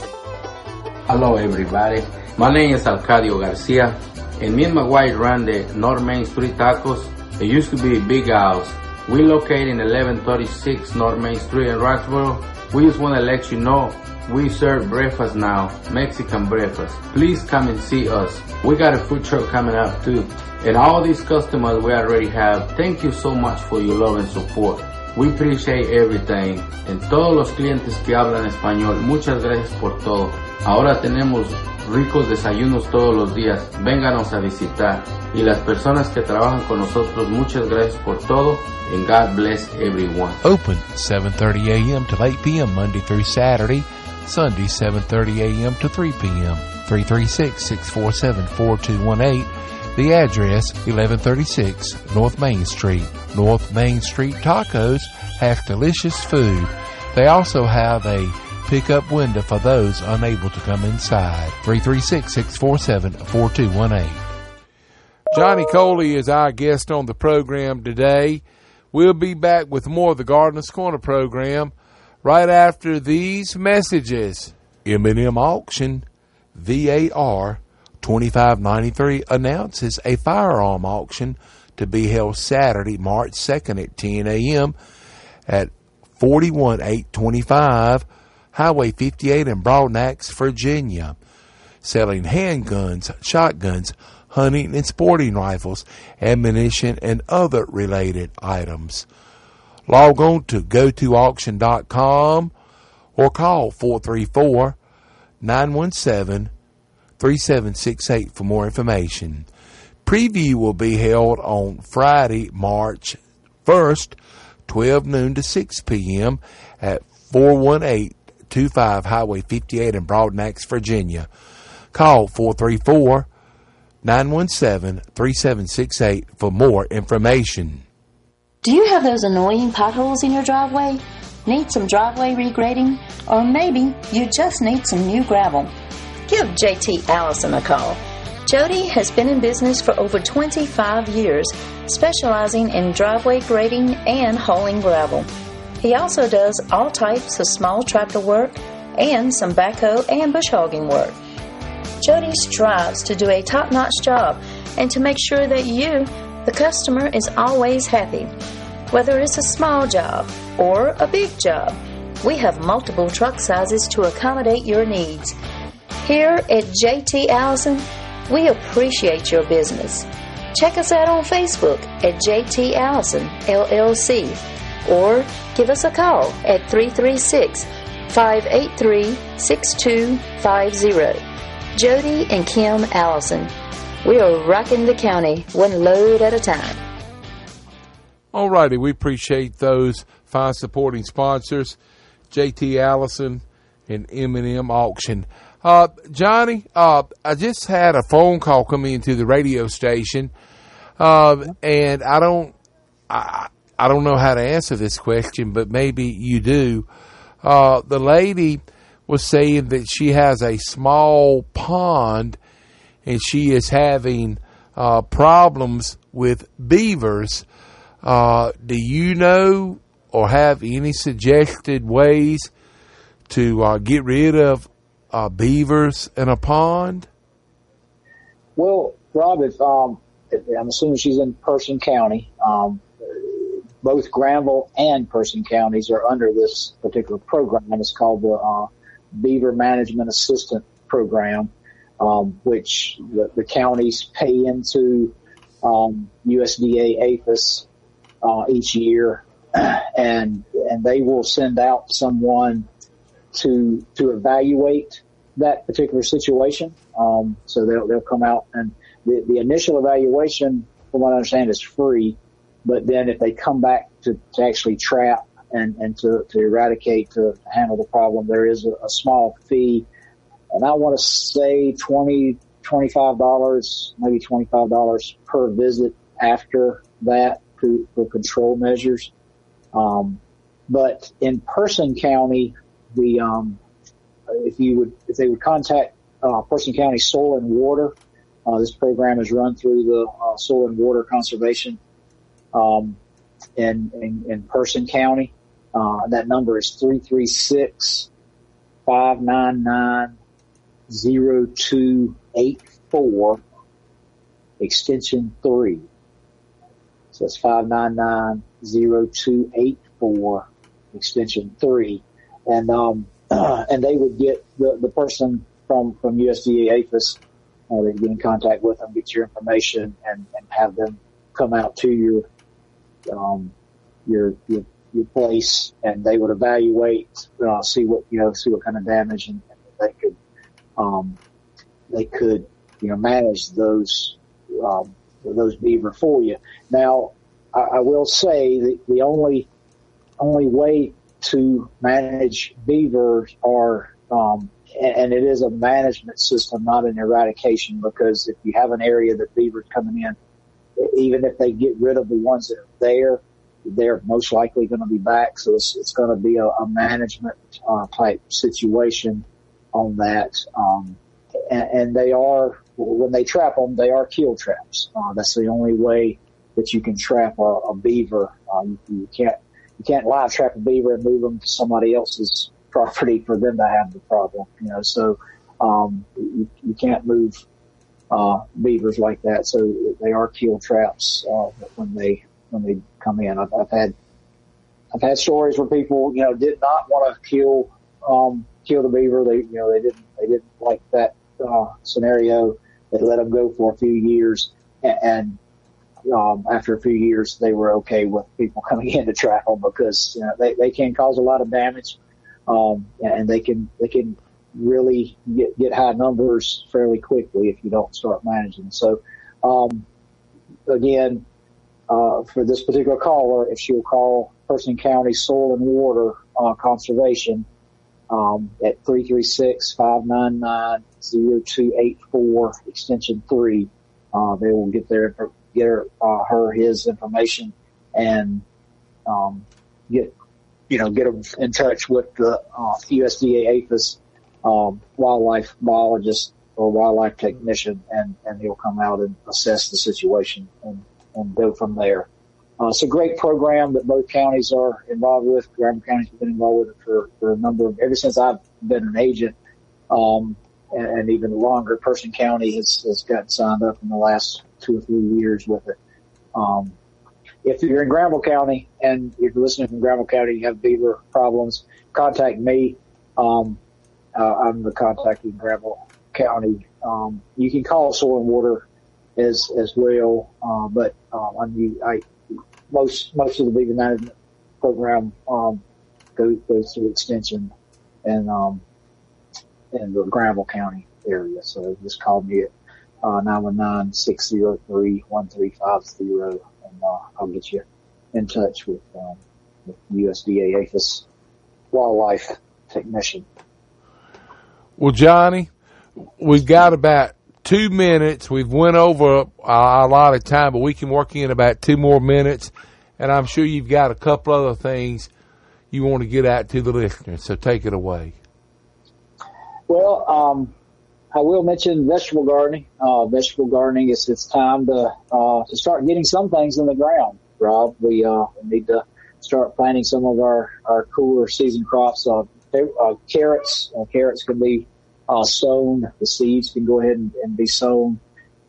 Speaker 4: Hello everybody. My name is Arcadio Garcia. and me and my wife run the North Main Street Tacos. It used to be Big house. We located in 1136 North Main Street in Roxboro. We just want to let you know we serve breakfast now, Mexican breakfast. Please come and see us. We got a food truck coming up too. And all these customers we already have, thank you so much for your love and support. We appreciate everything. And todos los clientes que hablan español, muchas gracias por todo. Ahora tenemos ricos desayunos todos los días. Vénganos a visitar. Y las personas que trabajan con nosotros, muchas gracias por todo. And God bless everyone.
Speaker 1: Open 7:30 a.m. to 8 p.m. Monday through Saturday. Sunday 7:30 a.m. to 3 p.m. 336-647-4218. The address 1136 North Main Street. North Main Street Tacos have delicious food. They also have a pickup window for those unable to come inside. 336-647-4218. Johnny Coley is our guest on the program today. We'll be back with more of the Gardener's Corner program right after these messages. M&M Auction VAR 2593 announces a firearm auction to be held Saturday, March 2nd at 10 a.m. at 41825 Highway 58 in Brodnax, Virginia, selling handguns, shotguns, hunting and sporting rifles, ammunition, and other related items. Log on to gotoauction.com or call 434 917 3768 for more information. Preview will be held on Friday, March 1st, 12 noon to 6 p.m. at 418-25 Highway 58 in Brodnax, Virginia. Call 434 917 3768 for more information.
Speaker 5: Do you have those annoying potholes in your driveway? Need some driveway regrading? Or maybe you just need some new gravel? Give JT Allison a call. Jody has been in business for over 25 years, specializing in driveway grading and hauling gravel. He also does all types of small tractor work and some backhoe and bush hogging work. Jody strives to do a top notch job and to make sure that you, the customer, is always happy. Whether it's a small job or a big job, we have multiple truck sizes to accommodate your needs. Here at JT Allison, we appreciate your business. Check us out on Facebook at JT Allison LLC or give us a call at 336 583 6250. Jody and Kim Allison. We are rocking the county one load at a time.
Speaker 1: All righty, we appreciate those fine supporting sponsors, JT Allison and M&M Auction. Uh, Johnny, uh, I just had a phone call come into the radio station, uh, and I don't, I, I don't know how to answer this question, but maybe you do. Uh, the lady was saying that she has a small pond and she is having uh, problems with beavers. Uh, do you know or have any suggested ways to uh, get rid of uh, beavers in a pond?
Speaker 2: Well, Rob, if, um, I'm assuming she's in Person County, um, both Granville and Person counties are under this particular program. It's called the uh, Beaver Management Assistance Program, um, which the, the, counties pay into um, USDA APHIS uh, each year, and and they will send out someone to to evaluate that particular situation. Um, so they'll they'll come out and the, the initial evaluation, from what I understand, is free. But then if they come back to, to actually trap and, and to, to eradicate, to handle the problem, there is a, a small fee. And I want to say 20 $25, maybe $25 per visit after that to, for control measures. Um, but in Person County, the, um, if you would, if they would contact, uh, Person County Soil and Water, uh, this program is run through the uh, Soil and Water Conservation, um, in, in, in Person County. Uh, that number is 336 599 0284 extension 3. So it's 599 0284 extension 3. And, um, and they would get the, the person from, from USDA APHIS, uh, they get in contact with them, get your information and, and have them come out to your, um, your, your your place and they would evaluate, uh, see what, you know, see what kind of damage and, and they could, um, they could, you know, manage those, um, those beaver for you. Now, I, I will say that the only, only way to manage beavers are, um, and, and it is a management system, not an eradication, because if you have an area that beavers coming in, even if they get rid of the ones that are there, they're most likely going to be back. So it's, it's going to be a, a management uh, type situation on that. Um, and, and, they are, when they trap them, they are kill traps. Uh, that's the only way that you can trap a, a beaver. Uh, you, you, can't, you can't live trap a beaver and move them to somebody else's property for them to have the problem, you know, so, um, you, you can't move, uh, beavers like that. So they are kill traps, uh, when they, when they come in. I've, I've had I've had stories where people you know did not want to kill um, kill the beaver. They you know they didn't they didn't like that uh, scenario. They let them go for a few years, and, and um, after a few years, they were okay with people coming in to trap them because you know, they they can cause a lot of damage, um, and they can they can really get get high numbers fairly quickly if you don't start managing. So, um, again, uh, for this particular caller, if she'll call Person County Soil and Water uh, Conservation um, at 336-599-0284 extension 3. Uh, they will get their, get her, uh, her his information and um, get you know get them in touch with the uh, USDA APHIS um, wildlife biologist or wildlife technician, and and he'll come out and assess the situation and and go from there. Uh, it's a great program that both counties are involved with. Granville County's been involved with it for, for a number of, ever since I've been an agent, um, and, and even longer. Person County has, has gotten signed up in the last two or three years with it. Um, if you're in Granville County and you're listening from Granville County, you have beaver problems, contact me. Um, uh, I'm the contact in Granville County. Um, you can call Soil and Water as as well, uh, but um, I, mean, I most most of the beaver management program um, goes goes through extension and um, in the Granville County area. So just call me at uh, 919-603-1350 and uh, I'll get you in touch with, um, with USDA APHIS wildlife technician.
Speaker 1: Well, Johnny, we've got about two minutes. We've went over a, a lot of time, but we can work in about two more minutes. And I'm sure you've got a couple other things you want to get out to the listeners. So take it away.
Speaker 2: Well, um, I will mention vegetable gardening. Uh, vegetable gardening is it's time to uh, to start getting some things in the ground. Rob, we uh, need to start planting some of our our cooler season crops. Uh, uh, carrots, uh, carrots can be uh, sown. The seeds can go ahead and, and be sown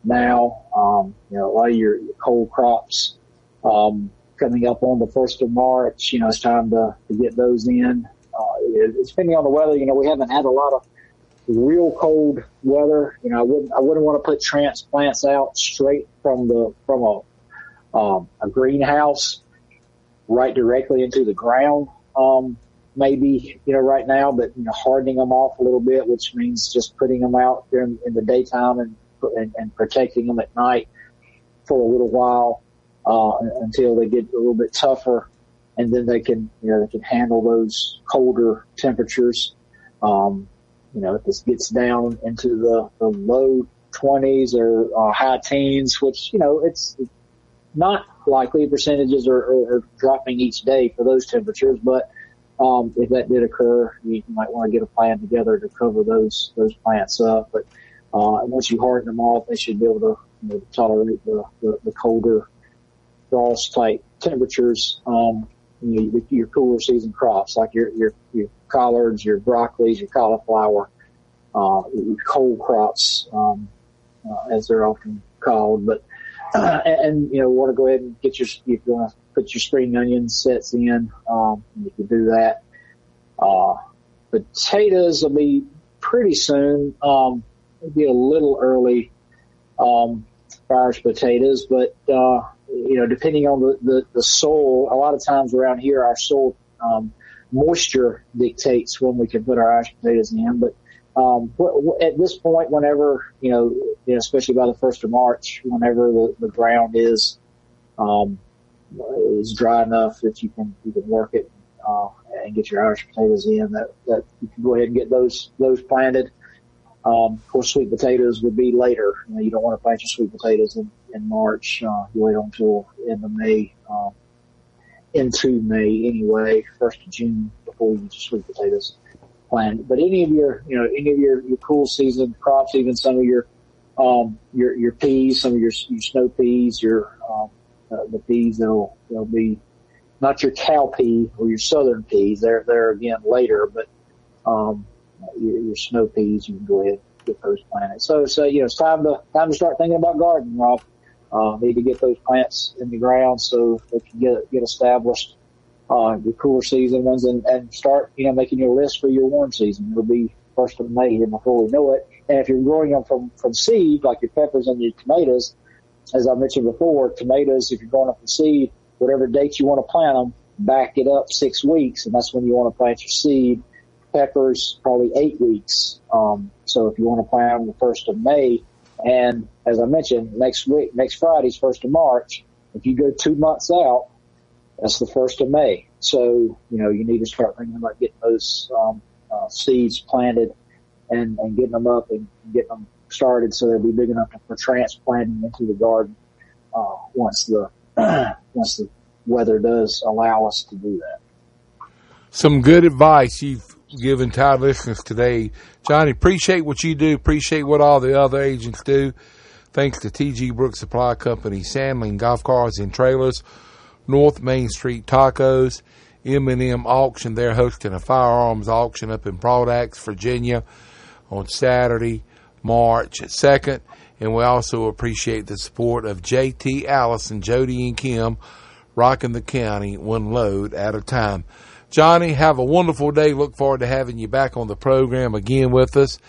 Speaker 2: now. Um, you know, a lot of your, your cold crops um, coming up on the first of March. You know, it's time to, to get those in. Uh, it, depending on the weather, you know, we haven't had a lot of real cold weather. You know, I wouldn't I wouldn't want to put transplants out straight from the from a um, a greenhouse right directly into the ground. Um, maybe you know right now, but you know hardening them off a little bit, which means just putting them out during in the daytime and and, and protecting them at night for a little while uh, until they get a little bit tougher, and then they can you know they can handle those colder temperatures. Um, you know, if this gets down into the, the low 20s or uh, high teens, which, you know, it's not likely percentages are, are, are dropping each day for those temperatures, but um, if that did occur, you might want to get a plan together to cover those those plants up. But uh, once you harden them off, they should be able to you know, tolerate the, the, the colder frost type temperatures. Um, you know, your cooler season crops like your your your collards, your broccolis, your cauliflower, uh, your cold crops, um, uh, as they're often called. But uh, and, and you know, want to go ahead and get your if you want to put your spring onion sets in, um, you can do that. Uh, potatoes will be pretty soon. Um, be a little early um, for potatoes, but uh, you know, depending on the, the, the soil, a lot of times around here, our soil, um, moisture dictates when we can put our Irish potatoes in. But, um, at this point, whenever, you know, you know, especially by the first of March, whenever the, the ground is, um, is dry enough that you can, you can work it, uh, and get your Irish potatoes in that, that you can go ahead and get those, those planted. Um, of course, sweet potatoes would be later. You, know, you don't want to plant your sweet potatoes in, in March. Uh, you wait until end of May, um, into May anyway, first of June before you get your sweet potatoes planted. But any of your, you know, any of your, your cool season crops, even some of your, um, your, your peas, some of your, your snow peas, your, um, uh, the peas that'll, they'll be not your cow pea or your southern peas. They're, they're again later, but, um, your, your snow peas, you can go ahead and get those planted. So, so, you know, it's time to, time to start thinking about gardening, Rob. Uh, need to get those plants in the ground so they can get, get established, uh, the cooler season ones and, and start, you know, making your list for your warm season. It'll be first of May here before we know it. And if you're growing them from, from seed, like your peppers and your tomatoes, as I mentioned before, tomatoes, if you're growing them from seed, whatever date you want to plant them, back it up six weeks, and that's when you want to plant your seed peppers probably eight weeks. Um, so if you want to plant on the first of May, and as I mentioned, next week, next Friday's first of March. If you go two months out, that's the first of May. So, you know, you need to start thinking about getting those um, uh, seeds planted and, and getting them up and getting them started so they'll be big enough for transplanting into the garden uh, once the once the weather does allow us to do that.
Speaker 1: Some good advice you've given to our listeners today, Johnny. Appreciate what you do. Appreciate what all the other agents do. Thanks to TG Brooks Supply Company, Sandling Golf Cars and Trailers, North Main Street Tacos, M&M Auction. They're hosting a firearms auction up in Brodnax, Virginia on Saturday, March 2nd. And we also appreciate the support of JT Allison, Jody, and Kim, rocking the county one load at a time. Johnny, have a wonderful day. Look forward to having you back on the program again with us.